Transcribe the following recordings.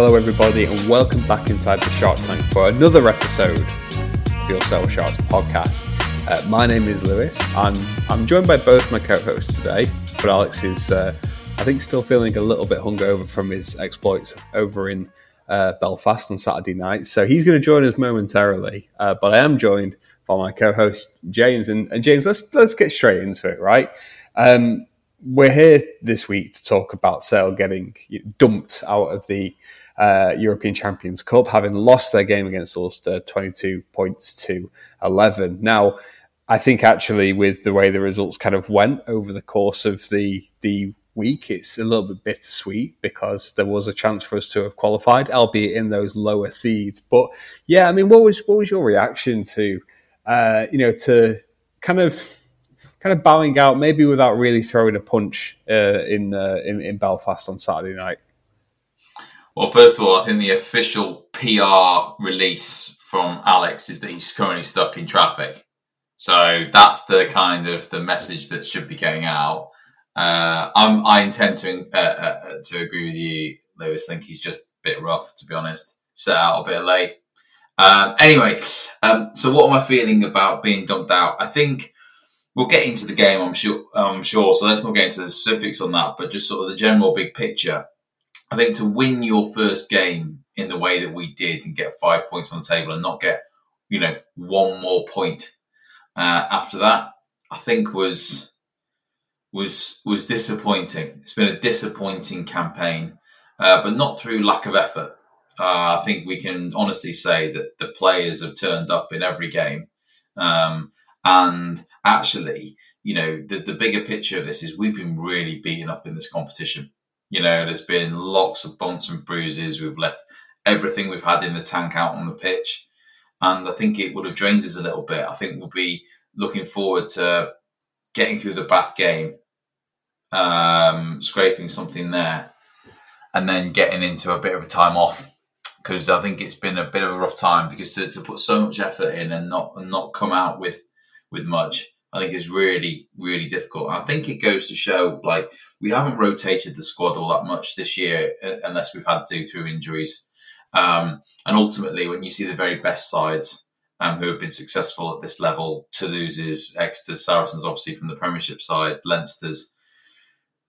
Hello, everybody, and welcome back inside the Shark Tank for another episode of your Sale Sharks podcast. Uh, my name is Lewis. I'm I'm joined by both my co-hosts today, but Alex is, uh, I think, still feeling a little bit hungover from his exploits over in uh, Belfast on Saturday night, so he's going to join us momentarily. Uh, but I am joined by my co-host James, and, and James, let's let's get straight into it, right? Um, we're here this week to talk about Sale getting dumped out of the uh, European Champions Cup, having lost their game against Ulster 22 points to 11. Now, I think actually with the way the results kind of went over the course of the the week, it's a little bit bittersweet because there was a chance for us to have qualified, albeit in those lower seeds. But yeah, I mean, what was what was your reaction to uh, you know to kind of kind of bowing out, maybe without really throwing a punch uh, in, uh, in, in Belfast on Saturday night? Well, first of all, I think the official PR release from Alex is that he's currently stuck in traffic. So that's the kind of the message that should be going out. Uh, i intend to uh, uh, to agree with you, Lewis. I think he's just a bit rough, to be honest. Set out a bit late. Um, anyway, um, so what am I feeling about being dumped out? I think we'll get into the game, I'm sure. I'm sure. So let's not get into the specifics on that, but just sort of the general big picture. I think to win your first game in the way that we did and get five points on the table and not get, you know, one more point uh, after that, I think was was was disappointing. It's been a disappointing campaign, uh, but not through lack of effort. Uh, I think we can honestly say that the players have turned up in every game. Um, and actually, you know, the, the bigger picture of this is we've been really beaten up in this competition. You know, there's been lots of bumps and bruises. We've left everything we've had in the tank out on the pitch. And I think it would have drained us a little bit. I think we'll be looking forward to getting through the Bath game, um, scraping something there, and then getting into a bit of a time off. Because I think it's been a bit of a rough time because to, to put so much effort in and not and not come out with with much, I think is really, really difficult. I think it goes to show like we haven't rotated the squad all that much this year uh, unless we've had to through injuries. Um, and ultimately, when you see the very best sides um, who have been successful at this level, Toulouse's, Exeter, Saracens, obviously from the Premiership side, Leinster's,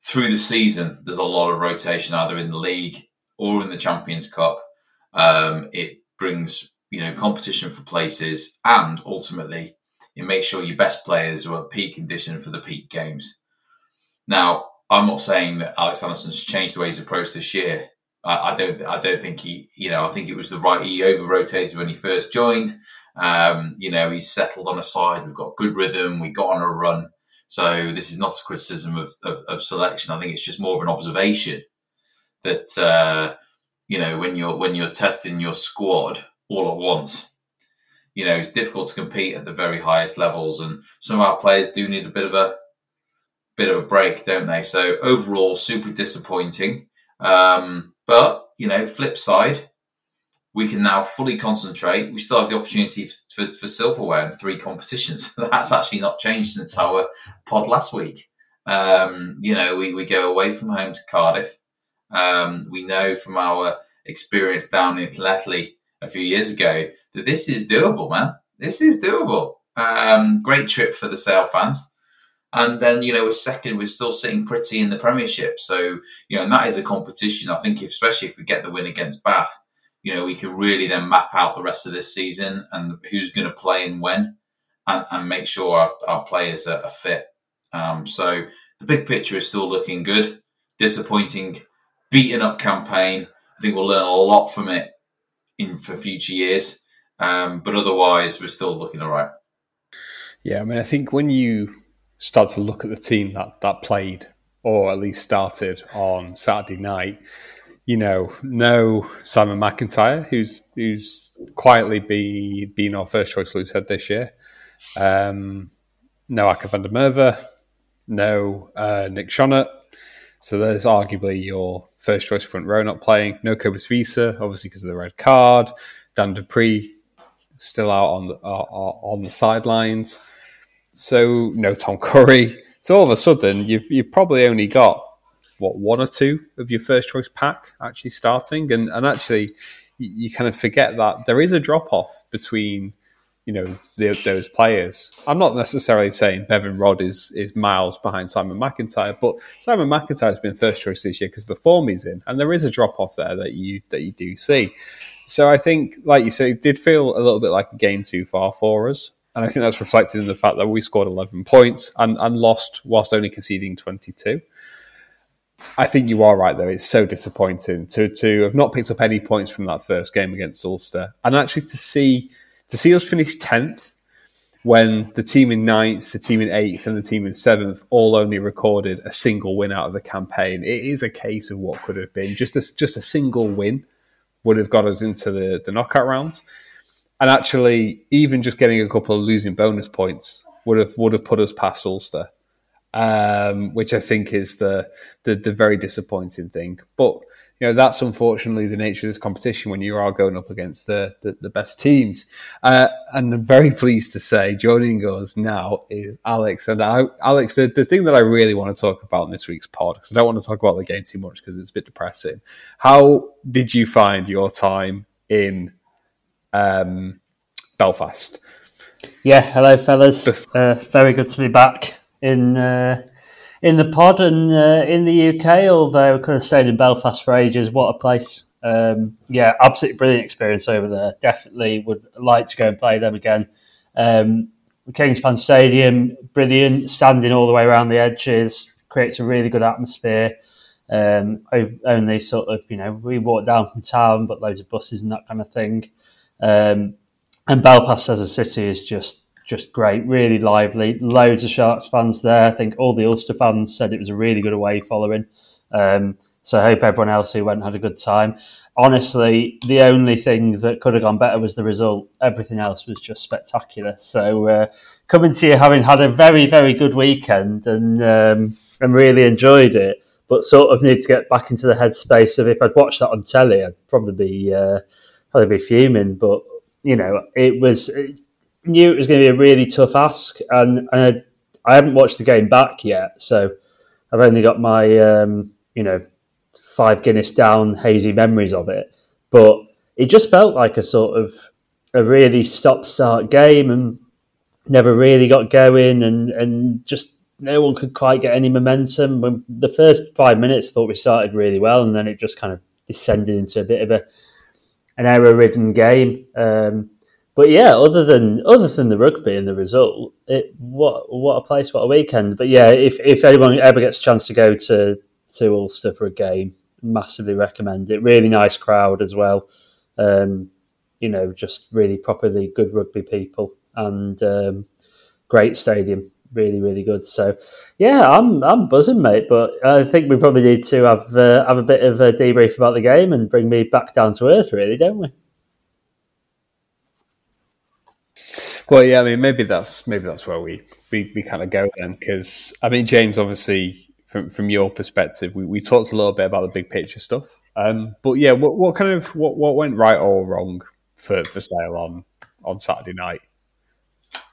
through the season, there's a lot of rotation either in the league or in the Champions Cup. Um, it brings you know competition for places and ultimately you make sure your best players are at peak condition for the peak games. Now, I'm not saying that Alex Sanderson's changed the way he's approached this year. I, I don't. I don't think he. You know, I think it was the right. He over rotated when he first joined. Um, you know, he's settled on a side. We've got good rhythm. We got on a run. So this is not a criticism of, of, of selection. I think it's just more of an observation that uh, you know when you're when you're testing your squad all at once, you know, it's difficult to compete at the very highest levels, and some of our players do need a bit of a bit of a break, don't they? So overall, super disappointing. Um, but you know, flip side, we can now fully concentrate. We still have the opportunity for, for, for silverware in three competitions. That's actually not changed since our pod last week. Um, you know, we, we go away from home to Cardiff. Um, we know from our experience down in Llanelli a few years ago that this is doable, man. This is doable. Um, great trip for the Sale fans. And then, you know, we're second, we're still sitting pretty in the Premiership. So, you know, and that is a competition. I think, if, especially if we get the win against Bath, you know, we can really then map out the rest of this season and who's going to play and when and, and make sure our, our players are, are fit. Um, so the big picture is still looking good. Disappointing, beaten up campaign. I think we'll learn a lot from it in for future years. Um, but otherwise, we're still looking all right. Yeah, I mean, I think when you start to look at the team that, that played, or at least started on Saturday night, you know, no Simon McIntyre, who's who's quietly be been our first choice loose head this year. Um, no Akker van der Merwe, no uh, Nick Schonert. So there's arguably your first choice front row not playing. No Cobus Wiese, obviously because of the red card. Dan du Preez still out on the, uh, on the sidelines. So no Tom Curry. So all of a sudden, you've you've probably only got what one or two of your first choice pack actually starting, and and actually you, you kind of forget that there is a drop off between you know the, those players. I'm not necessarily saying Bevan Rodd is is miles behind Simon McIntyre, but Simon McIntyre has been first choice this year because the form he's in, and there is a drop off there that you that you do see. So I think, like you say, it did feel a little bit like a game too far for us, and I think that's reflected in the fact that we scored 11 points and, and lost whilst only conceding 22. I think you are right though. It's so disappointing to to have not picked up any points from that first game against Ulster, and actually to see to see us finish 10th when the team in ninth, the team in eighth, and the team in seventh all only recorded a single win out of the campaign, it is a case of what could have been. Just a, just a single win would have got us into the, the knockout round. And actually, even just getting a couple of losing bonus points would have would have put us past Ulster, um, which I think is the, the the very disappointing thing. But you know that's unfortunately the nature of this competition when you are going up against the the, the best teams. Uh, and I'm very pleased to say joining us now is Alex. And I, Alex, the, the thing that I really want to talk about in this week's pod because I don't want to talk about the game too much because it's a bit depressing. How did you find your time in um, Belfast? Yeah, hello, fellas. Uh, very good to be back in uh, in the pod and uh, in the UK, although I could have stayed in Belfast for ages. What a place! Um, yeah, absolutely brilliant experience over there. Definitely would like to go and play them again. Um, Kingspan Stadium, brilliant, standing all the way around the edges, creates a really good atmosphere. Um, only sort of, you know, we walk down from town, but loads of buses and that kind of thing. Um, and Belfast as a city is just just great, really lively. Loads of Sharks fans there. I think all the Ulster fans said it was a really good away following. Um, so I hope everyone else who went had a good time. Honestly, the only thing that could have gone better was the result. Everything else was just spectacular. So uh, coming to you having had a very, very good weekend and um, and really enjoyed it, but sort of need to get back into the headspace of if I'd watched that on telly, I'd probably be uh, probably be fuming. But you know, it was. It, knew it was going to be a really tough ask, and, and I, I haven't watched the game back yet, so I've only got my um, you know five Guinness down hazy memories of it. But it just felt like a sort of a really stop start game, and never really got going, and and just no one could quite get any momentum. When the first five minutes, thought we started really well, and then it just kind of descended into a bit of a an error ridden game. Um, but yeah, other than other than the rugby and the result, it what what a place, what a weekend. But yeah, if if anyone ever gets a chance to go to to Ulster for a game, massively recommend it. Really nice crowd as well. Um, you know, just really properly good rugby people and um, great stadium. Really, really good. So, yeah, I'm I'm buzzing, mate. But I think we probably need to have uh, have a bit of a debrief about the game and bring me back down to earth, really, don't we? Well, yeah, I mean, maybe that's maybe that's where we we, we kind of go then, because I mean, James, obviously, from from your perspective, we, we talked a little bit about the big picture stuff. Um, but yeah, what, what kind of what, what went right or wrong for for Sale on on Saturday night?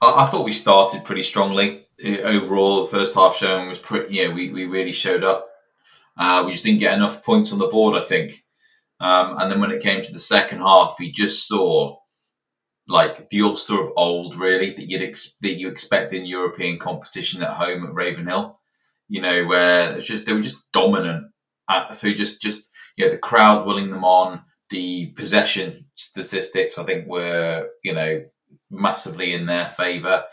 I, I thought we started pretty strongly overall. The first half showing was pretty. Yeah, we we really showed up. Uh, we just didn't get enough points on the board, I think. Um, and then when it came to the second half, we just saw like the Ulster of old, really that you'd ex- that you expect in European competition at home at Ravenhill. You know, where it's just they were just dominant uh, through just just you know the crowd willing them on. The possession statistics, I think, were you know massively in their favour,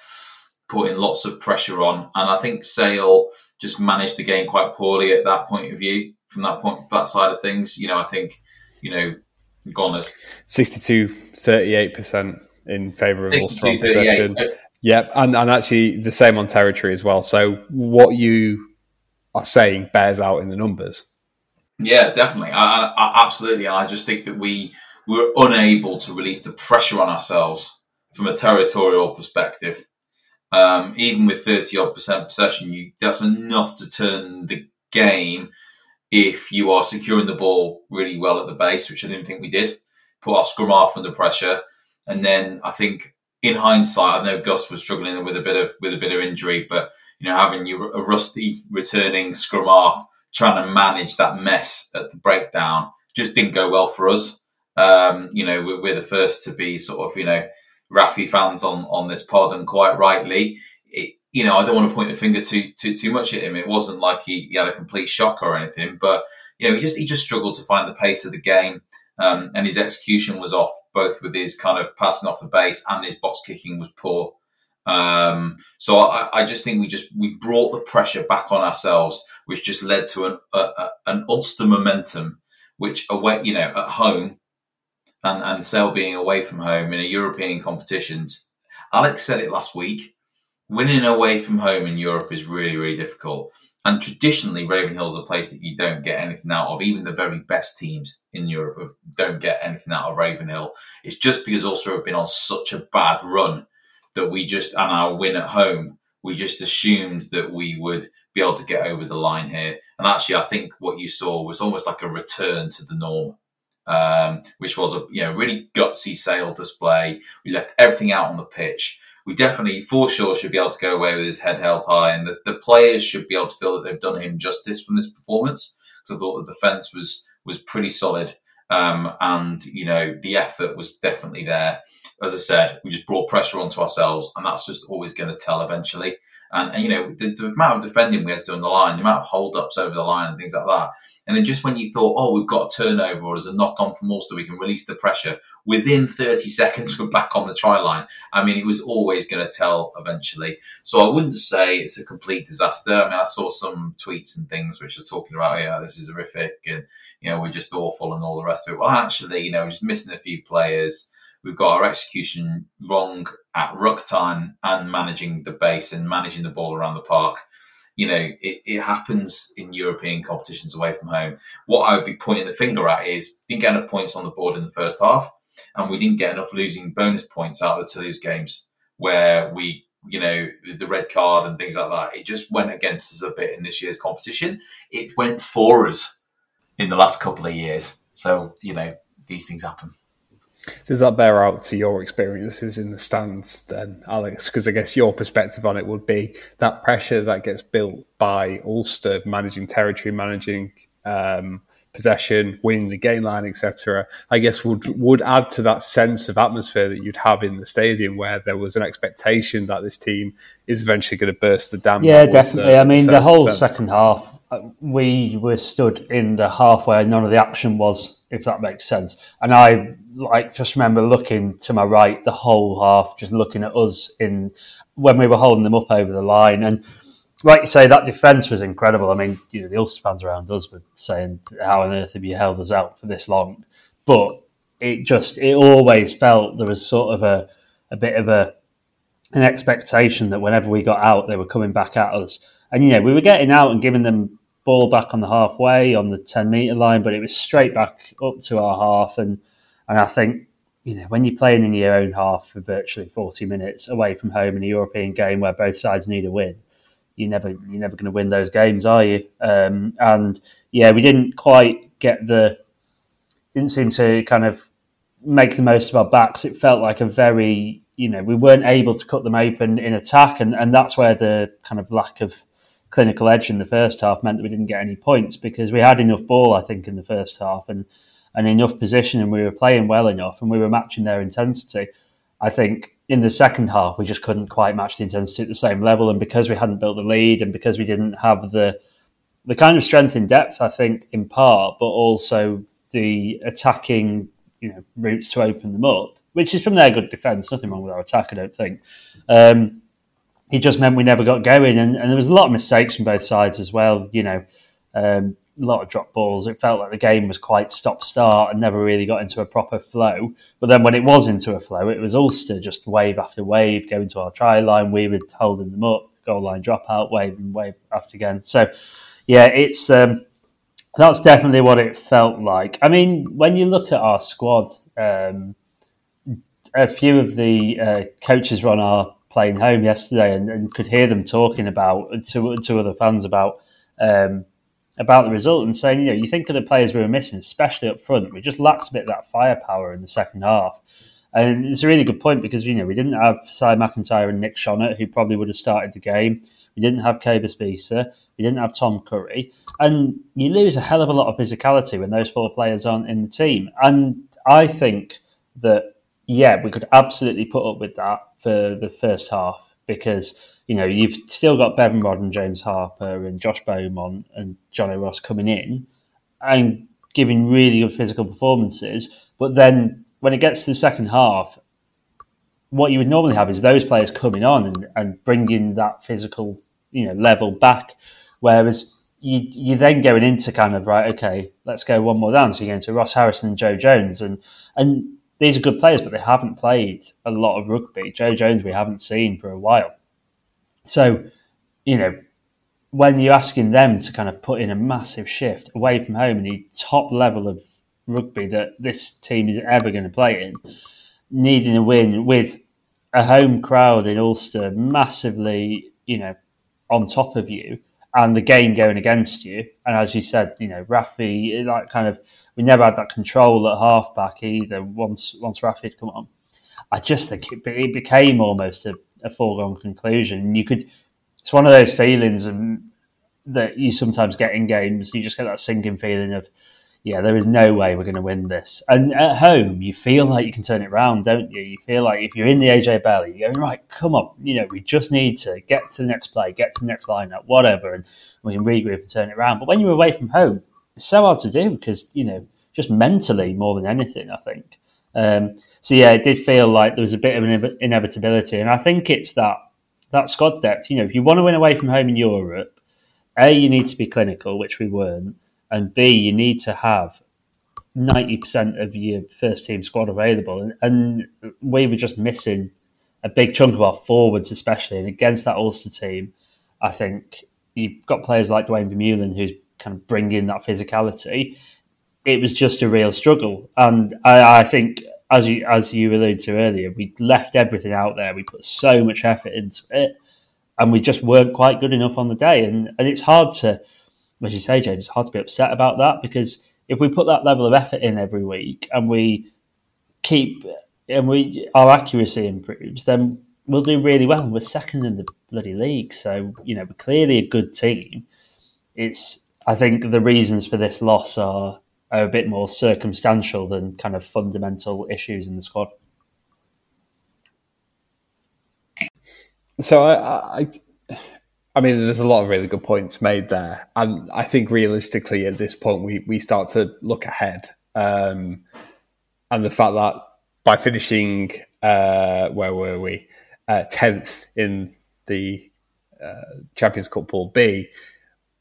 putting lots of pressure on, and I think Sale just managed the game quite poorly at that point of view. From that point, that side of things, you know, I think you know Goners. 62 38% in favour of Ulster possession. Yep, and, and actually the same on territory as well. So what you are saying bears out in the numbers. Yeah, definitely. I, I, absolutely. And I just think that we were unable to release the pressure on ourselves from a territorial perspective. Um, even with 30 odd percent possession, you, that's enough to turn the game if you are securing the ball really well at the base, which I didn't think we did, put our scrum half under pressure, and then I think in hindsight, I know Gus was struggling with a bit of with a bit of injury, but you know having you a rusty returning scrum half trying to manage that mess at the breakdown just didn't go well for us. Um, you know, we're, we're, the first to be sort of, you know, Rafi fans on, on this pod, and quite rightly. You know, I don't want to point the finger too too too much at him. It wasn't like he, he had a complete shock or anything, but you know, he just he just struggled to find the pace of the game, um, and his execution was off both with his kind of passing off the base and his box kicking was poor. Um, so I, I, just think we just we brought the pressure back on ourselves, which just led to an a, a, an Ulster momentum, which away you know at home, and and Sale being away from home in a European competitions. Alex said it last week. Winning away from home in Europe is really really difficult. And traditionally, Ravenhill is a place that you don't get anything out of. Even the very best teams in Europe don't get anything out of Ravenhill. It's just because Ulster have been on such a bad run that we just, and our win at home, we just assumed that we would be able to get over the line here. And actually, I think what you saw was almost like a return to the norm, um, which was a you know really gutsy Sale display. We left everything out on the pitch. We definitely, for sure, should be able to go away with his head held high, and the, the players should be able to feel that they've done him justice from this performance. Because I thought the defence was was pretty solid, um, and you know the effort was definitely there as I said, we just brought pressure onto ourselves, and that's just always going to tell eventually. And, and you know, the, the, amount of defending we had to do on the line, the amount of hold ups over the line, and things like that. And then just when you thought, oh, we've got a turnover or there's a knock on from Ulster, we can release the pressure, within 30 seconds, we're back on the try line. I mean, it was always going to tell eventually. So I wouldn't say it's a complete disaster. I mean, I saw some tweets and things which are talking about, yeah, this is horrific and, you know, we're just awful and all the rest of it. Well, actually, you know, just missing a few players we've got our execution wrong at ruck time and managing the base and managing the ball around the park. You know, it, it happens in European competitions away from home. What I would be pointing the finger at is didn't get enough points on the board in the first half, and we didn't get enough losing bonus points out of the Toulouse games where we you know, the red card and things like that. It just went against us a bit in this year's competition. It went for us in the last couple of years. So, you know, these things happen. Does that bear out to your experiences in the stands then, Alex? Because I guess your perspective on it would be that pressure that gets built by Ulster managing territory, managing um, possession, winning the game line, etc. I guess would would add to that sense of atmosphere that you'd have in the stadium, where there was an expectation that this team is eventually going to burst the dam. Yeah, definitely. I mean, the whole defense. second half, uh, we were stood in the half where none of the action was, if that makes sense, and I like just remember looking to my right the whole half, just looking at us in when we were holding them up over the line. And like you say, that defence was incredible. I mean, you know, the Ulster fans around us were saying, "How on earth have you held us out for this long?" But it just it always felt there was sort of a a bit of a an expectation that whenever we got out, they were coming back at us. And you know, we were getting out and giving them ball back on the halfway on the ten meter line, but it was straight back up to our half and and I think, you know, when you're playing in your own half for virtually 40 minutes away from home in a European game where both sides need a win, you never you're never going to win those games, are you? Um, and yeah, we didn't quite get the didn't seem to kind of make the most of our backs. It felt like a very you know we weren't able to cut them open in attack, and and that's where the kind of lack of clinical edge in the first half meant that we didn't get any points because we had enough ball, I think, in the first half, and and enough position and we were playing well enough and we were matching their intensity. I think in the second half we just couldn't quite match the intensity at the same level and because we hadn't built the lead and because we didn't have the the kind of strength in depth I think in part but also the attacking you know routes to open them up which is from their good defence nothing wrong with our attack I don't think um, it just meant we never got going and, and, there was a lot of mistakes from both sides as well you know um, a lot of drop balls. It felt like the game was quite stop start and never really got into a proper flow. But then when it was into a flow, it was Ulster just wave after wave going to our try line. We were holding them up, goal line dropout, wave and wave after again. So yeah, it's um, that's definitely what it felt like. I mean, when you look at our squad, um, a few of the uh, coaches were on our plane home yesterday and, and, could hear them talking about to to other fans about. Um, about the result and saying, you know, you think of the players we were missing, especially up front. We just lacked a bit of that firepower in the second half. And it's a really good point because you know we didn't have Si McIntyre and Nick Schonert, who probably would have started the game. We didn't have Cobus Wiese. We didn't have Tom Curry. And you lose a hell of a lot of physicality when those four players aren't in the team. And I think that, yeah, we could absolutely put up with that for the first half because, you know, you've still got Bevan Rodd and James Harper and Josh Beaumont and Jonny Ross coming in and giving really good physical performances. But then when it gets to the second half, what you would normally have is those players coming on and, and bringing that physical, you know, level back. Whereas you you then going into kind of right, okay, let's go one more down. So you're going to Ross Harrison and Joe Jones, and and these are good players, but they haven't played a lot of rugby. Joe Jones we haven't seen for a while. So, you know, when you're asking them to kind of put in a massive shift away from home in the top level of rugby that this team is ever going to play in, needing a win with a home crowd in Ulster massively, you know, on top of you and the game going against you. And as you said, you know, Rafi, like kind of, we never had that control at halfback either once once Rafi had come on. I just think it, it became almost a, a foregone conclusion. You could, it's one of those feelings and that you sometimes get in games. You just get that sinking feeling of, yeah, there is no way we're going to win this. And at home, you feel like you can turn it around, don't you? You feel like if you're in the AJ Belly, you're going, right, come on, you know, we just need to get to the next play, get to the next lineup, whatever, and we can regroup and turn it around. But when you're away from home, it's so hard to do because, you know, just mentally more than anything, I think. Um, so yeah, it did feel like there was a bit of an inevitability, and I think it's that that squad depth. You know, if you want to win away from home in Europe, a you need to be clinical, which we weren't, and B, you need to have 90% of your first team squad available. And, and, we were just missing a big chunk of our forwards, especially. And against that Ulster team, I think you've got players like Duane Vermeulen who's kind of bringing that physicality. It was just a real struggle. And I, I think, as you, as you alluded to earlier, we left everything out there. We put so much effort into it. And we just weren't quite good enough on the day. And, and it's hard to as you say, James, it's hard to be upset about that because if we put that level of effort in every week and we keep and we our accuracy improves, then we'll do really well. We're second in the bloody league, so you know we're clearly a good team. It's I think the reasons for this loss are, are a bit more circumstantial than kind of fundamental issues in the squad. So I, I I mean, there's a lot of really good points made there, and I think realistically, at this point, we we start to look ahead, um, and the fact that by finishing, uh, where were we, uh, tenth in the uh, Champions Cup Pool B,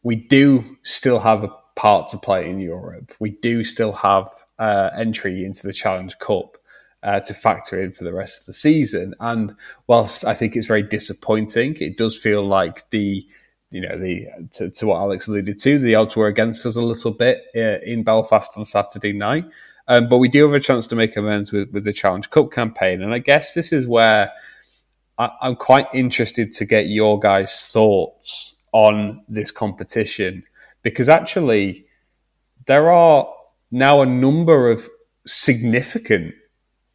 we do still have a part to play in Europe. We do still have uh, entry into the Challenge Cup uh, to factor in for the rest of the season. And whilst I think it's very disappointing, it does feel like the you know the to, to what Alex alluded to, the odds were against us a little bit uh, in Belfast on Saturday night. Um, but we do have a chance to make amends with, with the Challenge Cup campaign, and I guess this is where I, I'm quite interested to get your guys' thoughts on this competition because actually there are now a number of significant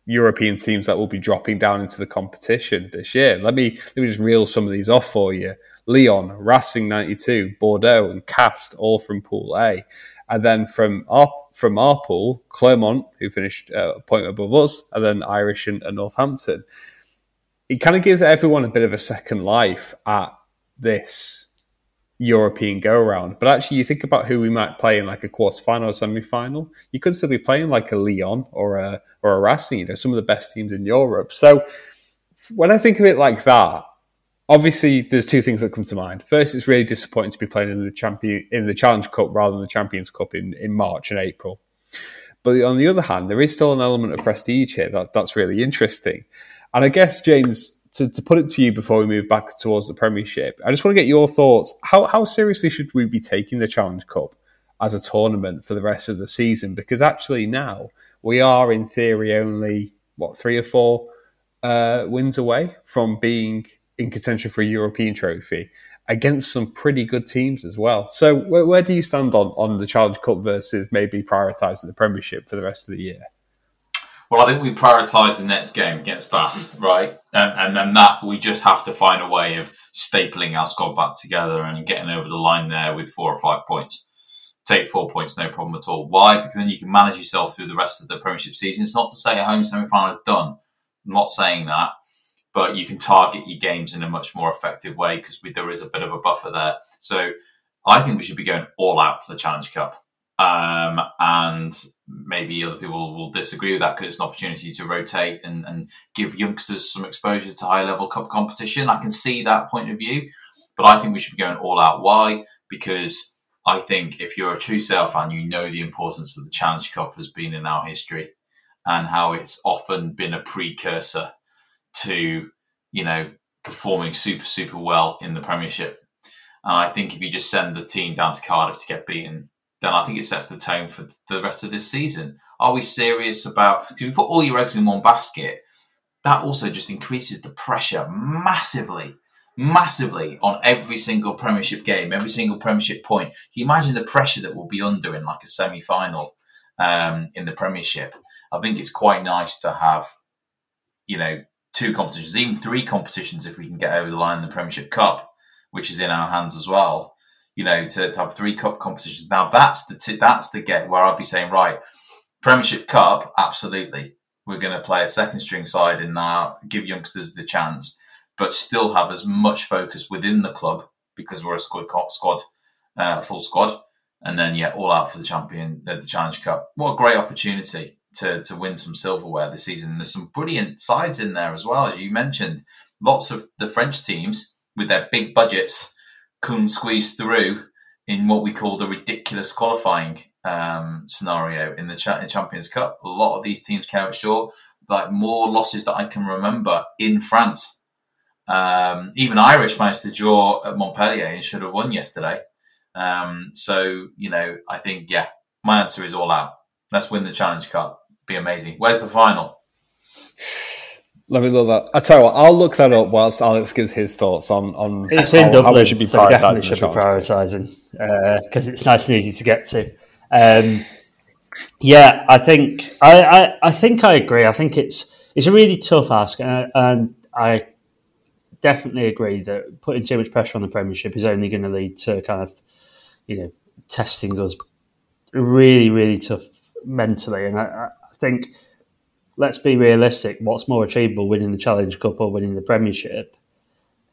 European teams that will be dropping down into the competition this year. Let me let me just reel some of these off for you. Lyon, Racing 92, Bordeaux, and Castres, all from Pool A. And then from our, from our pool, Clermont, who finished uh, a point above us, and then Irish and, and Northampton. It kind of gives everyone a bit of a second life at this European go around. But actually, you think about who we might play in like a quarter final or semi final. You could still be playing like a Lyon or a or a Racing, you know, some of the best teams in Europe. So when I think of it like that, obviously there's two things that come to mind. First, it's really disappointing to be playing in the champion in the Challenge Cup rather than the Champions Cup in, in March and April. But on the other hand, there is still an element of prestige here that, that's really interesting. And I guess James, to, to put it to you before we move back towards the Premiership, I just want to get your thoughts. How, how seriously should we be taking the Challenge Cup as a tournament for the rest of the season? Because actually, now we are, in theory, only, what, three or four uh, wins away from being in contention for a European trophy against some pretty good teams as well. So, where, where do you stand on, on the Challenge Cup versus maybe prioritising the Premiership for the rest of the year? Well, I think we prioritise the next game against Bath, right? And, and then that we just have to find a way of stapling our squad back together and getting over the line there with four or five points. Take four points, no problem at all. Why? Because then you can manage yourself through the rest of the Premiership season. It's not to say a home semi final is done. I'm not saying that, but you can target your games in a much more effective way because there is a bit of a buffer there. So I think we should be going all out for the Challenge Cup. Um, and maybe other people will disagree with that because it's an opportunity to rotate and, and give youngsters some exposure to high level cup competition. I can see that point of view, but I think we should be going all out. Why? Because I think if you're a true Sale fan, you know the importance of the Challenge Cup has been in our history and how it's often been a precursor to, you know, performing super, super well in the Premiership. And I think if you just send the team down to Cardiff to get beaten, then I think it sets the tone for the rest of this season. Are we serious about? If you put all your eggs in one basket, that also just increases the pressure massively, massively on every single Premiership game, every single Premiership point. Can you imagine the pressure that we'll be under in like a semi-final um, in the Premiership? I think it's quite nice to have, you know, two competitions, even three competitions if we can get over the line in the Premiership Cup, which is in our hands as well you know, to, to have three cup competitions. Now that's the t- that's the get where I'd be saying, right, Premiership Cup, absolutely. We're going to play a second string side in that, give youngsters the chance, but still have as much focus within the club because we're a squad squad, uh, full squad, and then yeah, all out for the champion, uh, the Challenge Cup. What a great opportunity to to win some silverware this season. There's some brilliant sides in there as well, as you mentioned. Lots of the French teams with their big budgets couldn't squeeze through in what we called a ridiculous qualifying um, scenario in the Ch- Champions Cup. A lot of these teams came out short, like more losses that I can remember in France. Um, even Irish managed to draw at Montpellier and should have won yesterday. Um, so, you know, I think, yeah, my answer is all out. Let's win the Challenge Cup. Be amazing. Where's the final? Let me look that. I tell you what, I'll look that up whilst Alex gives his thoughts on on it's how, in Dublin, how we should be so prioritising. Should be prioritising because uh, it's nice and easy to get to. Um, yeah, I think I, I, I, think I agree. I think it's it's a really tough ask, and, and I definitely agree that putting too much pressure on the Premiership is only going to lead to kind of you know testing us really really tough mentally, and I, I think let's be realistic. What's more achievable, winning the Challenge Cup or winning the Premiership?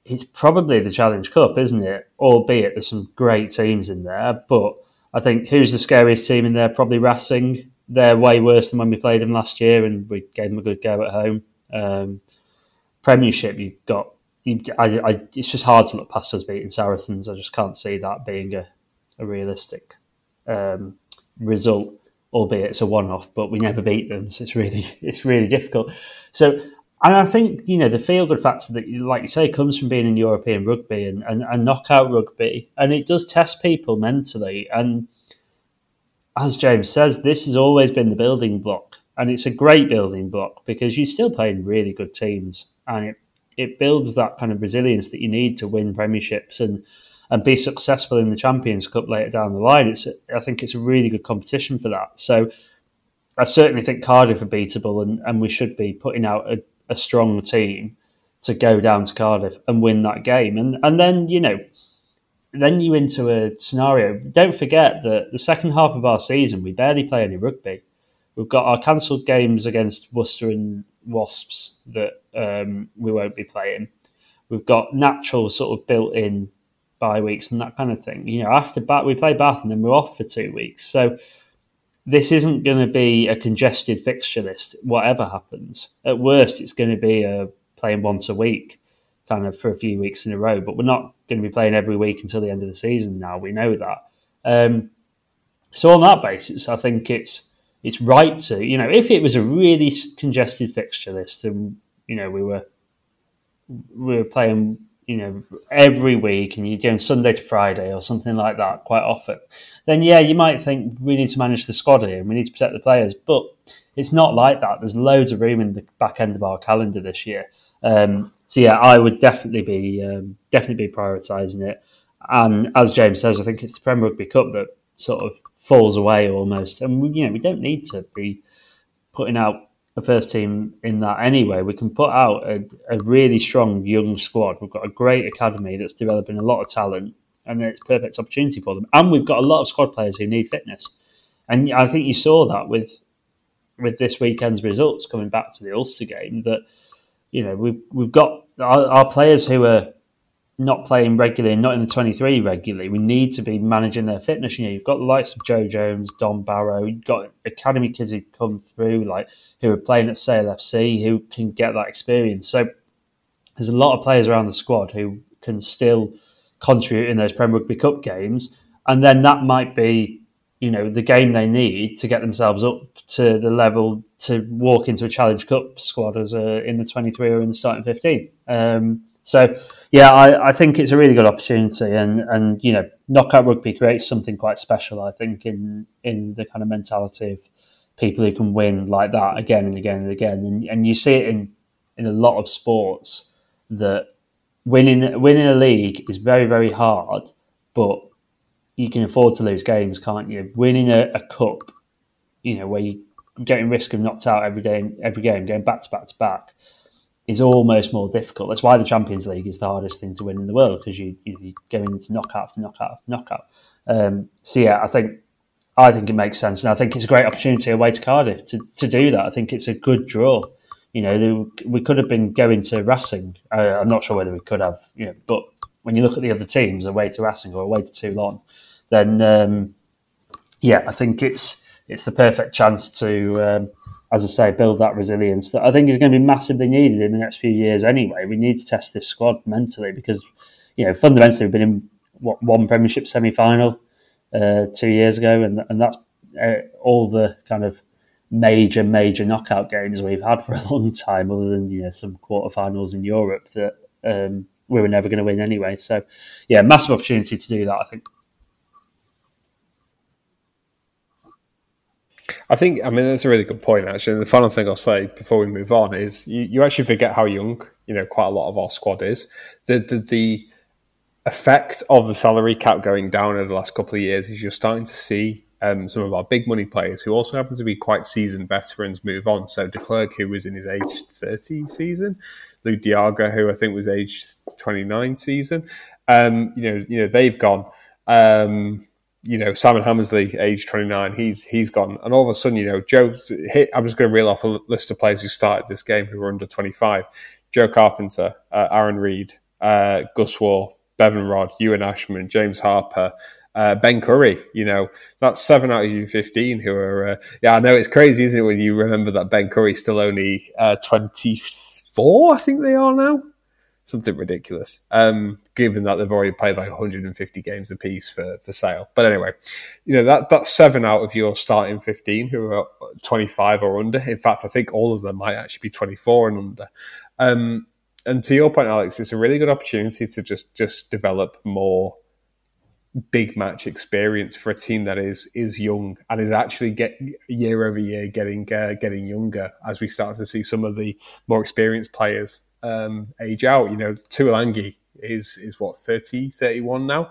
It's probably the Challenge Cup, isn't it? Albeit there's some great teams in there, but I think who's the scariest team in there? Probably Racing. They're way worse than when we played them last year, and we gave them a good go at home. Um, Premiership, you've got. You, I, I, it's just hard to look past us beating Saracens. I just can't see that being a, a realistic um, result albeit it's a one-off, but we never beat them, so it's really it's really difficult. So, and I think you know the feel-good factor that, like you say, comes from being in European rugby and, and, and knockout rugby, and it does test people mentally. And as James says, this has always been the building block, and it's a great building block because you're still playing really good teams, and it it builds that kind of resilience that you need to win premierships and and be successful in the Champions Cup later down the line. It's I think it's a really good competition for that. So I certainly think Cardiff are beatable, and, and we should be putting out a, a strong team to go down to Cardiff and win that game. And and then you know, then you into a scenario. Don't forget that the second half of our season we barely play any rugby. We've got our cancelled games against Worcester and Wasps that um, we won't be playing. We've got natural sort of built-in bye weeks and that kind of thing. You know, after Bath, we play Bath and then we're off for two weeks. So this isn't going to be a congested fixture list, whatever happens. At worst, it's going to be a playing once a week, kind of for a few weeks in a row. But we're not going to be playing every week until the end of the season. Now we know that. Um, so on that basis, I think it's it's right to you know if it was a really congested fixture list and you know we were we were playing you know, every week and you're doing Sunday to Friday or something like that quite often, then yeah, you might think we need to manage the squad here and we need to protect the players. But it's not like that. There's loads of room in the back end of our calendar this year. Um, so yeah, I would definitely be um, definitely be prioritising it. And as James says, I think it's the Premier Rugby Cup that sort of falls away almost. And you know, we don't need to be putting out a first team in that anyway. We can put out a, a really strong young squad. We've got a great academy that's developing a lot of talent, and it's perfect opportunity for them. And we've got a lot of squad players who need fitness, and I think you saw that with with this weekend's results coming back to the Ulster game. That you know we've we've got our, our players who are not playing regularly not in the 23 regularly, we need to be managing their fitness. You know, you've got the likes of Joe Jones, Don Barrow, you've got academy kids who come through, like who are playing at Sale FC, who can get that experience. So there's a lot of players around the squad who can still contribute in those Premier Rugby Cup games, and then that might be, you know, the game they need to get themselves up to the level to walk into a Challenge Cup squad as a, in the 23 or in the starting 15. Um, so, yeah, I, I, think it's a really good opportunity, and, and you know, knockout rugby creates something quite special. I think in in the kind of mentality of people who can win like that again and again and again, and, and you see it in in a lot of sports that winning winning a league is very very hard, but you can afford to lose games, can't you? Winning a, a cup, you know, where you are getting risk of knocked out every day, every game, going back to back to back is almost more difficult. That's why the Champions League is the hardest thing to win in the world because you, you are going into knockout after knockout after knockout. Um, so yeah, I think I think it makes sense, and I think it's a great opportunity away to Cardiff to, to do that. I think it's a good draw. You know, we could have been going to Racing. Uh, I'm not sure whether we could have, you know, but when you look at the other teams away to Racing or away to Toulon, then um, yeah, I think it's it's the perfect chance to um, as I say, build that resilience that I think is going to be massively needed in the next few years anyway. We need to test this squad mentally because, you know, fundamentally we've been in what one Premiership semi final uh, two years ago, and and that's uh, all the kind of major major knockout games we've had for a long time, other than you know some quarterfinals in Europe that um, we were never going to win anyway. So, yeah, massive opportunity to do that. I think. I think, I mean, that's a really good point, actually. And the final thing I'll say before we move on is you, you actually forget how young, you know, quite a lot of our squad is. The, the, the effect of the salary cap going down over the last couple of years is you're starting to see um, some of our big money players who also happen to be quite seasoned veterans move on. So De Klerk, who was in his age 30 season, Lood de Jager, who I think was age 29 season, um, you know, you know, they've gone. Um, you know, Simon Hammersley, age 29, he's he's gone. And all of a sudden, you know, Joe, I'm just going to reel off a list of players who started this game who were under 25. Joe Carpenter, uh, Arron Reed, uh, Gus Warr, Bevan Rodd, Ewan Ashman, James Harper, uh, Ben Curry, you know, that's seven out of you 15 who are, uh, yeah, I know it's crazy, isn't it, when you remember that Ben Curry's still only uh, 24, I think they are now something ridiculous. Um, given that they've already played like 150 games apiece for for sale. But anyway, you know that that's seven out of your starting 15 who are 25 or under. In fact, I think all of them might actually be 24 and under. Um, and to your point, Alex, it's a really good opportunity to just just develop more big match experience for a team that is is young and is actually get year over year getting uh, getting younger as we start to see some of the more experienced players um, age out. You know, Tuilagi is is what 30, 31 now.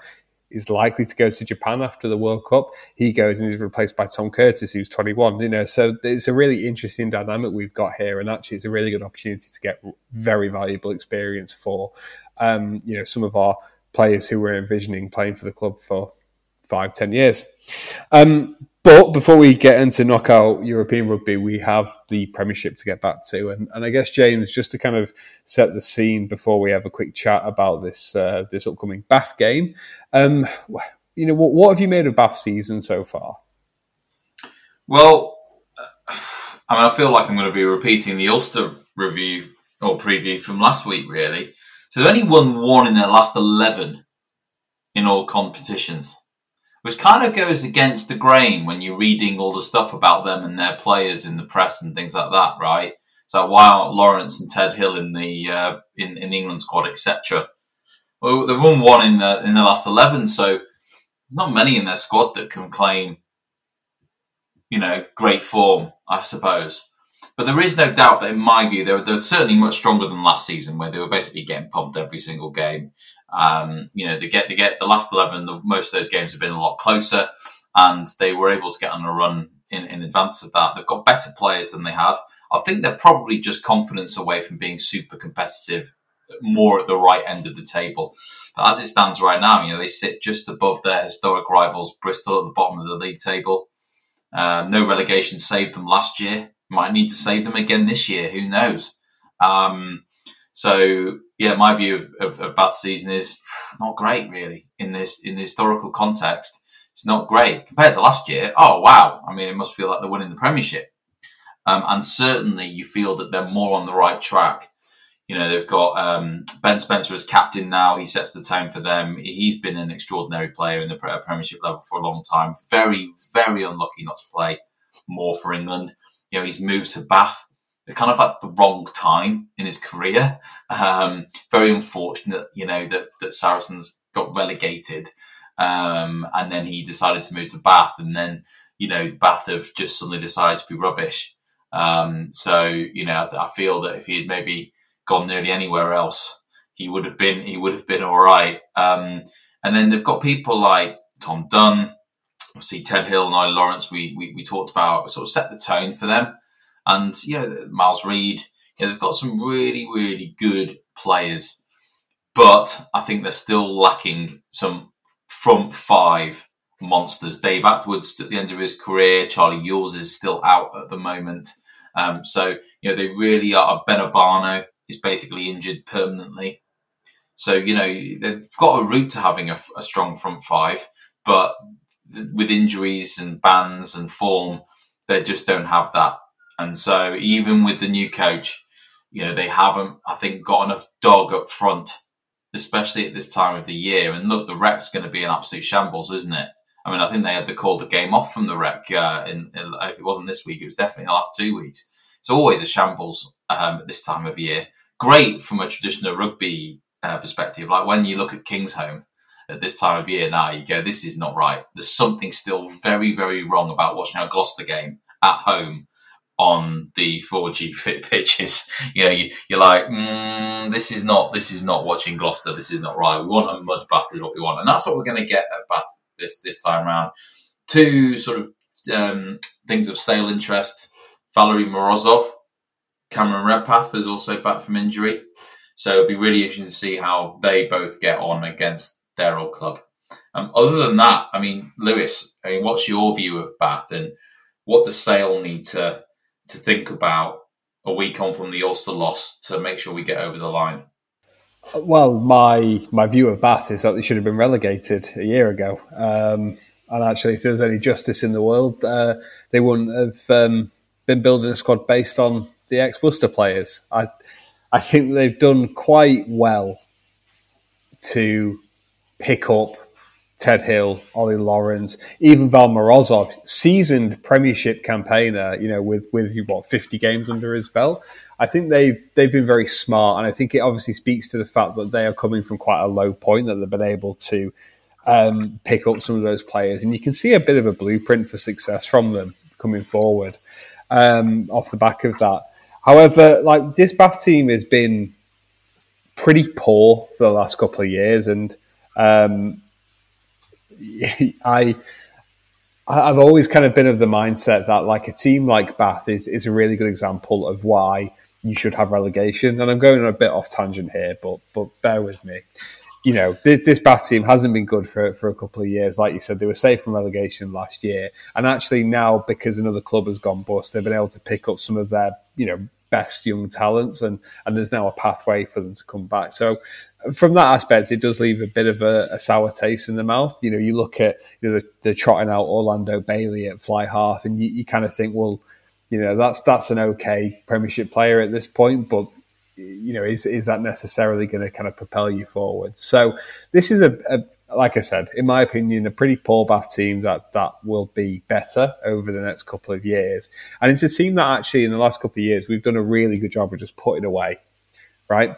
Is likely to go to Japan after the World Cup. He goes and is replaced by Tom Curtis, who's 21. You know, so it's a really interesting dynamic we've got here, and actually, it's a really good opportunity to get very valuable experience for, um, you know, some of our players who we're envisioning playing for the club for five, ten years. Um, but before we get into knockout European rugby, we have the Premiership to get back to, and, and I guess James, just to kind of set the scene before we have a quick chat about this uh, this upcoming Bath game. Um, you know, what, what have you made of Bath season so far? Well, I mean, I feel like I'm going to be repeating the Ulster review or preview from last week, really. So they've only won one in their last eleven in all competitions which kind of goes against the grain when you're reading all the stuff about them and their players in the press and things like that, right? So why aren't Lawrence and Ted Hill in the uh, in in England squad, etc. Well, they've won one in the in the last eleven, so not many in their squad that can claim, you know, great form, I suppose. But there is no doubt that, in my view, they're, they're certainly much stronger than last season, where they were basically getting pumped every single game. Um, you know, they get they get the last eleven. The, most of those games have been a lot closer, and they were able to get on a run in, in advance of that. They've got better players than they had. I think they're probably just confidence away from being super competitive, more at the right end of the table. But as it stands right now, you know, they sit just above their historic rivals, Bristol, at the bottom of the league table. Um, no relegation saved them last year. Might need to save them again this year. Who knows? Um, so yeah, my view of, of, of Bath season is not great really in this in the historical context. It's not great compared to last year. Oh wow! I mean, it must feel like they're winning the Premiership, um, and certainly you feel that they're more on the right track. You know, they've got um, Ben Spencer as captain now. He sets the tone for them. He's been an extraordinary player in the Premiership level for a long time. Very, very unlucky not to play more for England. You know, he's moved to Bath kind of at the wrong time in his career. Um, very unfortunate, you know, that, that Saracens got relegated. Um, and then he decided to move to Bath and then, you know, Bath have just suddenly decided to be rubbish. Um, so, you know, I, I feel that if he had maybe gone nearly anywhere else, he would have been, he would have been all right. Um, and then they've got people like Tom Dunn, obviously Ted Hill and Ollie Lawrence, we, we, we talked about sort of set the tone for them. And yeah, Miles Reid, yeah, they've got some really, really good players, but I think they're still lacking some front five monsters. Dave Attwood's at the end of his career. Charlie Ewels is still out at the moment. Um, so, you know, they really are. Beno Obano is basically injured permanently. So, you know, they've got a route to having a, a strong front five, but with injuries and bans and form, they just don't have that. And so even with the new coach, you know, they haven't, I think, got enough dog up front, especially at this time of the year. And look, the Rec's going to be an absolute shambles, isn't it? I mean, I think they had to call the game off from the Rec. Uh, in, in, if it wasn't this week, it was definitely the last two weeks. It's always a shambles um, at this time of year. Great from a traditional rugby uh, perspective. Like when you look at Kingsholm at this time of year now, you go, this is not right. There's something still very, very wrong about watching our Gloucester game at home on the 4G fit pitches. You know, you, are like, mm, this is not this is not watching Gloucester. This is not right. We want a mud bath, is what we want, and that's what we're going to get at Bath this this time around. Two sort of um, things of sale interest: Valery Morozov, Cameron Redpath is also back from injury, so it'll be really interesting to see how they both get on against their old club. Um, other than that, I mean, Lewis, I mean, what's your view of Bath and what does Sale need to to think about a week on from the Ulster loss to make sure we get over the line? Well, my my view of Bath is that they should have been relegated a year ago. Um, and actually, if there was any justice in the world, uh, they wouldn't have um, been building a squad based on the ex Worcester players. I I think they've done quite well to pick up Ted Hill, Ollie Lawrence, even Val Morozov, seasoned Premiership campaigner, you know, with with what fifty games under his belt. I think they've they've been very smart, and I think it obviously speaks to the fact that they are coming from quite a low point that they've been able to um, pick up some of those players, and you can see a bit of a blueprint for success from them coming forward um, off the back of that. However, like this Bath team has been pretty poor for the last couple of years, and um, I I've always kind of been of the mindset that like a team like Bath is, is a really good example of why you should have relegation. And I'm going on a bit off tangent here, but but bear with me. You know, this, this Bath team hasn't been good for for a couple of years. Like you said, they were safe from relegation last year, and actually now because another club has gone bust, they've been able to pick up some of their you know best young talents, and and there's now a pathway for them to come back. So from that aspect, it does leave a bit of a, a, sour taste in the mouth. You know, you look at you know, the, the trotting out Orlando Bailey at fly half, and you, you, kind of think, well, you know, that's that's an okay Premiership player at this point, but you know, is is that necessarily going to kind of propel you forward? So this is a, a, like I said, in my opinion, a pretty poor Bath team that that will be better over the next couple of years, and it's a team that actually in the last couple of years we've done a really good job of just putting away, right?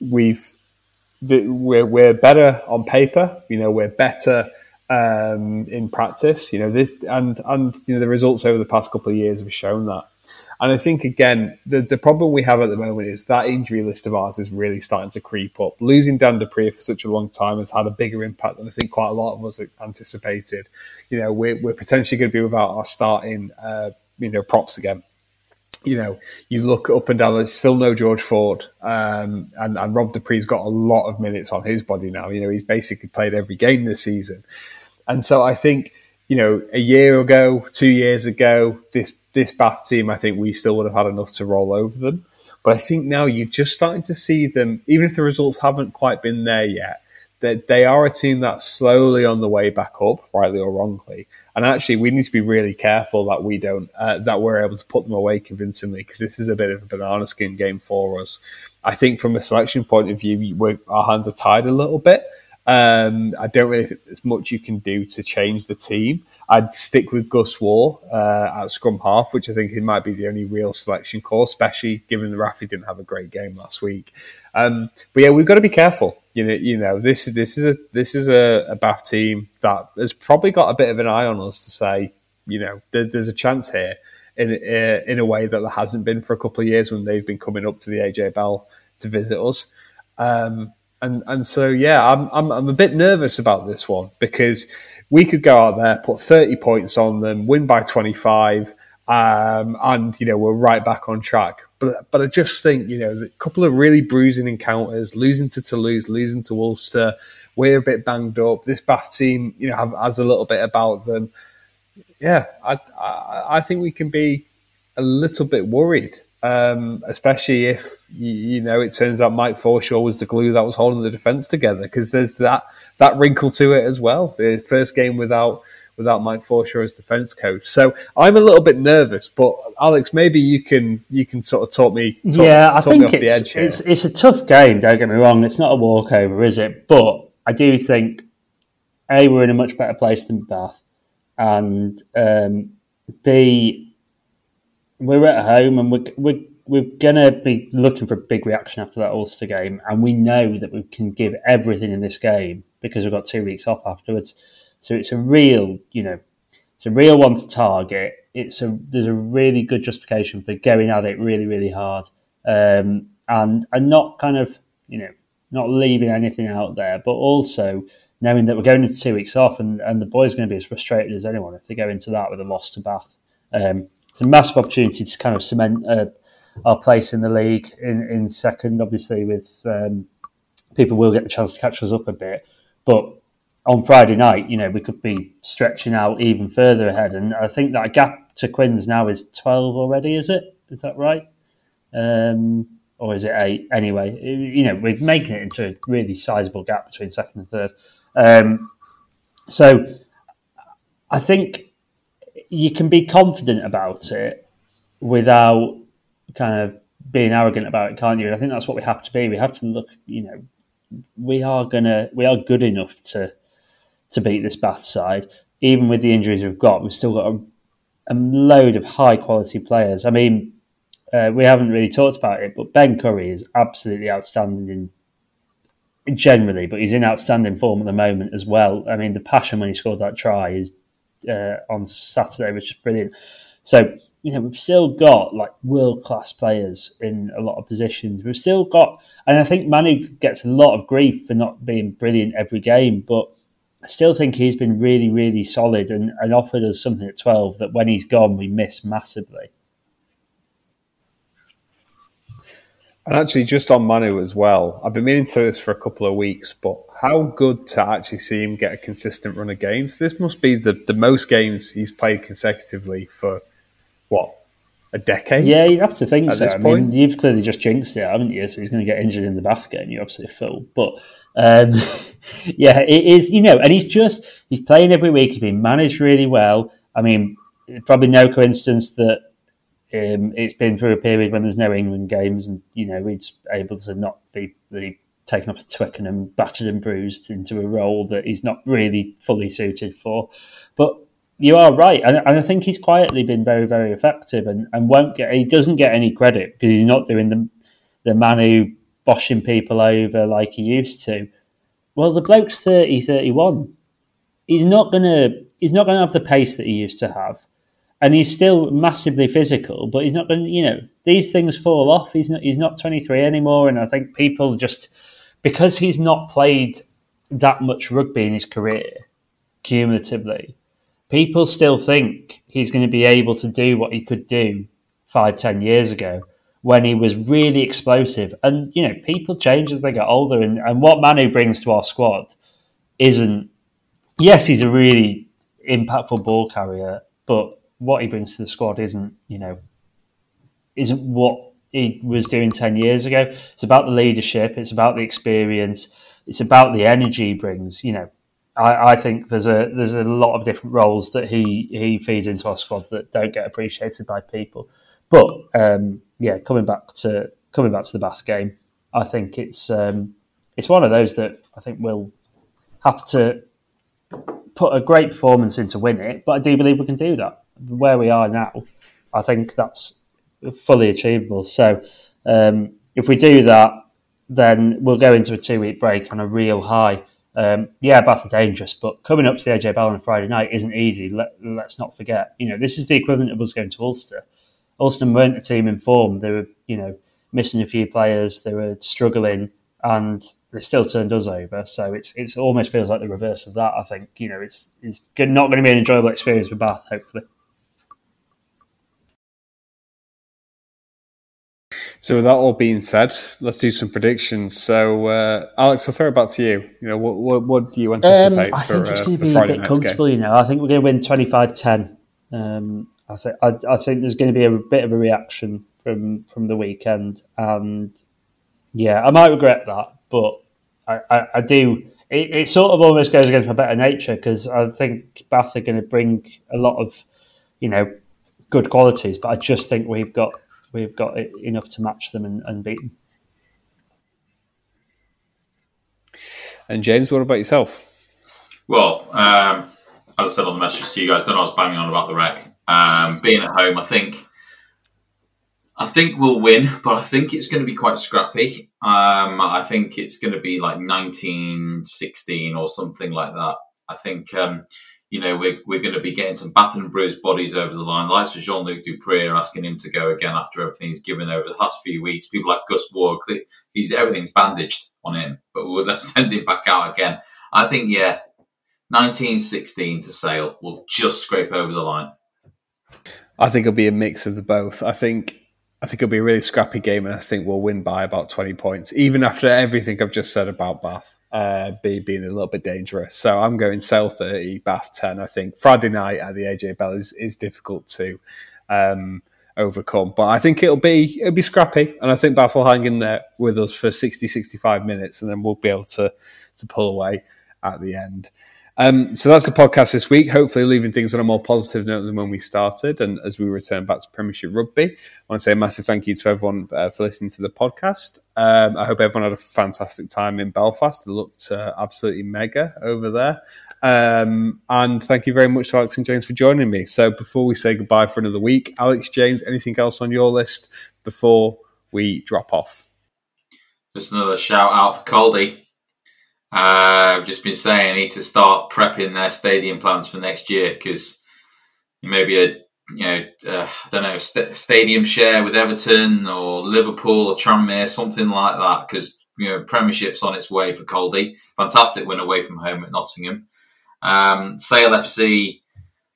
We've we're, we're better on paper. You know, we're better um, in practice. You know, this, and and you know the results over the past couple of years have shown that. And I think again, the the problem we have at the moment is that injury list of ours is really starting to creep up. Losing Dan du Preez for such a long time has had a bigger impact than I think quite a lot of us anticipated. You know, we're, we're potentially going to be without our starting, uh, you know, props again. you know, you look up and down, there's still no George Ford. Um, and, and Rob du Preez's got a lot of minutes on his body now. You know, he's basically played every game this season. And so I think, you know, a year ago, two years ago, this, this Bath team, I think we still would have had enough to roll over them. But I think now you're just starting to see them, even if the results haven't quite been there yet, that they are a team that's slowly on the way back up, rightly or wrongly. And actually, we need to be really careful that we don't uh, that we're able to put them away convincingly because this is a bit of a banana skin game for us. I think from a selection point of view, our hands are tied a little bit. Um, I don't really think there's much you can do to change the team. I'd stick with Gus Warr uh, at scrum half, which I think it might be the only real selection call, especially given the Raffi didn't have a great game last week. Um, but yeah, we've got to be careful. You know, you know, this this is a this is a, a Bath team that has probably got a bit of an eye on us to say, you know, there, there's a chance here in uh, in a way that there hasn't been for a couple of years when they've been coming up to the AJ Bell to visit us. Um, and and so yeah, I'm, I'm I'm a bit nervous about this one because we could go out there, put 30 points on them, win by 25, um, and you know we're right back on track. But but I just think you know a couple of really bruising encounters, losing to Toulouse, losing to Ulster, we're a bit banged up. This Bath team, you know, have, has a little bit about them. Yeah, I, I, I think we can be a little bit worried, um, especially if you, know it turns out Mike Forshaw was the glue that was holding the defence together because there's that that wrinkle to it as well. The first game without without Mike Forshaw as defence coach. So I'm a little bit nervous, but Alex, maybe you can you can sort of talk me. Talk, yeah, I think it's, it's, it's a tough game. Don't get me wrong; it's not a walkover, is it? But I do think a we're in a much better place than Bath, and um, b we're at home and we're, we're we're going to be looking for a big reaction after that Ulster game, and we know that we can give everything in this game because we've got two weeks off afterwards. So it's a real, you know, it's a real one to target. It's a there's a really good justification for going at it really, really hard, um, and and not kind of you know not leaving anything out there, but also knowing that we're going into two weeks off, and, and the boys are going to be as frustrated as anyone if they go into that with a loss to Bath. Um, it's a massive opportunity to kind of cement uh, our place in the league in, in second. Obviously, with um, people will get the chance to catch us up a bit, but on Friday night, you know, we could be stretching out even further ahead, and I think that gap to Quins now is twelve already. Is it? Is that right? Um, or is it eight? Anyway, you know, we're making it into a really sizable gap between second and third. Um, so I think you can be confident about it without kind of being arrogant about it, can't you? And I think that's what we have to be. We have to look, you know, we are gonna, we are good enough to to beat this Bath side. Even with the injuries we've got, we've still got a, a load of high quality players. I mean, uh, we haven't really talked about it, but Ben Curry is absolutely outstanding in generally, but he's in outstanding form at the moment as well. I mean, the passion when he scored that try is uh, on Saturday which is brilliant. So you know, we've still got like world class players in a lot of positions. We've still got, and I think Manu gets a lot of grief for not being brilliant every game, but I still think he's been really, really solid and, and offered us something at 12 that when he's gone, we miss massively. And actually, just on Manu as well, I've been meaning to say this for a couple of weeks, but how good to actually see him get a consistent run of games. This must be the, the most games he's played consecutively for what a decade. Yeah, you have to think at so. This I point. mean, you've clearly just jinxed it, haven't you? So he's going to get injured in the Bath game. You're absolutely full. But um, yeah, it is. You know, and he's just he's playing every week. He's been managed really well. I mean, probably no coincidence that um, it's been through a period when there's no England games, and you know he's able to not be really taken up to Twickenham, battered and bruised into a role that he's not really fully suited for. But you are right, and, and, I think he's quietly been very, very effective, and, and won't get he doesn't get any credit because he's not doing the the Manu boshing people over like he used to. Well, the bloke's 30, 31. He's not gonna he's not gonna have the pace that he used to have, and he's still massively physical. But he's not to You know, these things fall off. He's not he's not twenty three anymore, and I think people just because he's not played that much rugby in his career cumulatively people still think he's going to be able to do what he could do five, ten years ago when he was really explosive. And, you know, people change as they get older. And, and what Manu brings to our squad isn't, yes, he's a really impactful ball carrier, but what he brings to the squad isn't, you know, isn't what he was doing 10 years ago. It's about the leadership, it's about the experience, it's about the energy he brings. You know, I, I, think there's a there's a lot of different roles that he, he feeds into our squad that don't get appreciated by people. But um, yeah, coming back to coming back to the Bath game, I think it's um, it's one of those that I think we'll have to put a great performance in to win it. But I do believe we can do that. Where we are now, I think that's fully achievable. So um, if we do that, then we'll go into a two week break on a real high. Um, yeah, Bath are dangerous, but coming up to the AJ Bell on a Friday night isn't easy. Let, us not forget. You know, this is the equivalent of us going to Ulster. Ulster weren't a team in form. They were, you know, missing a few players. They were struggling, and they still turned us over. So it's it's almost feels like the reverse of that. I think you know it's it's not going to be an enjoyable experience for Bath. Hopefully. So with that all being said, let's do some predictions. So uh, Alex, I'll throw it back to you. You know, what what, what do you anticipate um, I for, think it's going to uh, be a bit comfortable. Game? You know, I think we're going to win 25-10. Um, I think I, I, think there's going to be a bit of a reaction from from the weekend, and yeah, I might regret that, but I, I, I do. It, it, sort of almost goes against my better nature because I think Bath are going to bring a lot of, you know, good qualities, but I just think we've got we've got enough to match them and, and beat them. And James, what about yourself? Well, um, as I said on the message to you guys, don't know I was banging on about the Rec. Um, being at home, I think, I think we'll win, but I think it's going to be quite scrappy. Um, I think it's going to be like 1916 or something like that. I think um, you know, we're, we're going to be getting some battered and bruised bodies over the line. Likes of Jean Luc du Preez are asking him to go again after everything he's given over the last few weeks. People like Gus Warr, he's everything's bandaged on him, but we'll, let's send him back out again. I think, yeah, 1916 to Sale will just scrape over the line. I think it'll be a mix of the both. I think I think it'll be a really scrappy game, and I think we'll win by about 20 points, even after everything I've just said about Bath uh, be, being a little bit dangerous. So I'm going Sale 30, Bath 10. I think Friday night at the AJ Bell is, is difficult to um, overcome, but I think it'll be it'll be scrappy, and I think Bath will hang in there with us for 60, 65 minutes, and then we'll be able to to pull away at the end. Um, so that's the podcast this week. Hopefully, leaving things on a more positive note than when we started. And as we return back to Premiership Rugby, I want to say a massive thank you to everyone uh, for listening to the podcast. Um, I hope everyone had a fantastic time in Belfast. It looked uh, absolutely mega over there. Um, and thank you very much to Alex and James for joining me. So before we say goodbye for another week, Alex, James, anything else on your list before we drop off? Just another shout out for Caldy. I've just been saying I need to start prepping their stadium plans for next year because maybe a you know uh, I don't know st- stadium share with Everton or Liverpool or Tranmere something like that because you know Premiership's on its way for Caldy. Fantastic win away from home at Nottingham. Um, Sale FC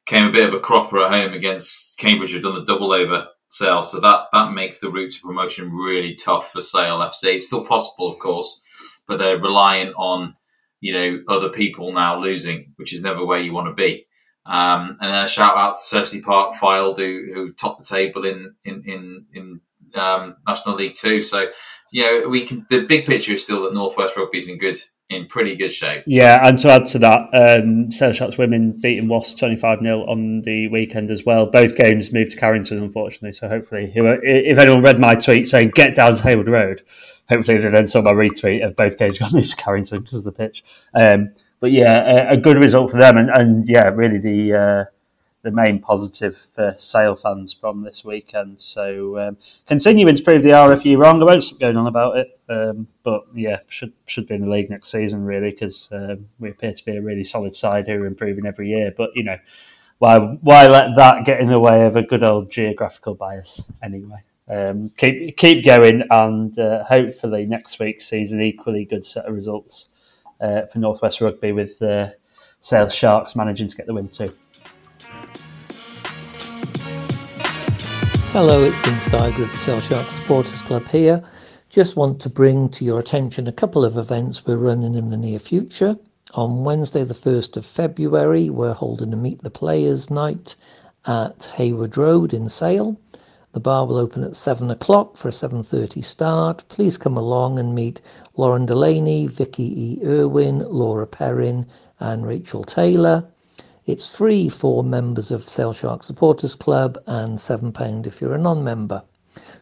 came a bit of a cropper at home against Cambridge, who've done the double over Sale, so that that makes the route to promotion really tough for Sale FC. It's still possible, of course but they're reliant on you know other people now losing, which is never where you want to be. Um, and then a shout out to Thursley Park Fylde, who, who topped the table in in in, in um, National League Two. So you know we can. The big picture is still that Northwest Rugby is in good in pretty good shape. Yeah, and to add to that, um, Sharks women beating Wasps 25 0 on the weekend as well. Both games moved to Carrington, unfortunately. So hopefully, if anyone read my tweet saying get down to Heywood Road, hopefully they then saw my retweet of both games got moved to Carrington because of the pitch. Um, but yeah, a, a, good result for them, and, and yeah, really the uh, the main positive for Sale fans from this weekend. So um, continuing to prove the RFU wrong. I won't stop going on about it, um, but yeah, should should be in the league next season really because um, we appear to be a really solid side who are improving every year. But you know, why why let that get in the way of a good old geographical bias anyway? Um, keep keep going, and uh, hopefully next week sees an equally good set of results uh, for Northwest Rugby with uh, Sale Sharks managing to get the win too. Hello, it's Dean Steiger of the Sale Sharks Supporters Club here. Just want to bring to your attention a couple of events we're running in the near future. On Wednesday, the 1st of February, we're holding a Meet the Players night at Heywood Road in Sale. The bar will open at 7 o'clock for a 7.30 start. Please come along and meet Lauren Delaney, Vicky E. Irwin, Laura Perrin and Rachel Taylor. It's free for members of Sale Shark Supporters Club and £7 if you're a non-member.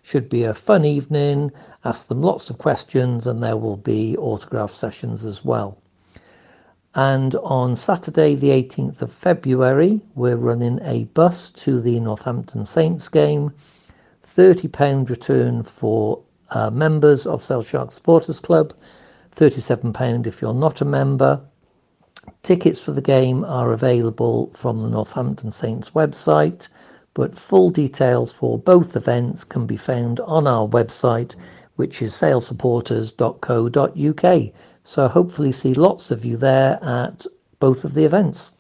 Should be a fun evening, ask them lots of questions and there will be autograph sessions as well. And on Saturday, the 18th of February, we're running a bus to the Northampton Saints game. £30 return for uh, members of Sale Shark Supporters Club, £37 if you're not a member. Tickets for the game are available from the Northampton Saints website, but full details for both events can be found on our website, which is salesupporters.co.uk. So hopefully see lots of you there at both of the events.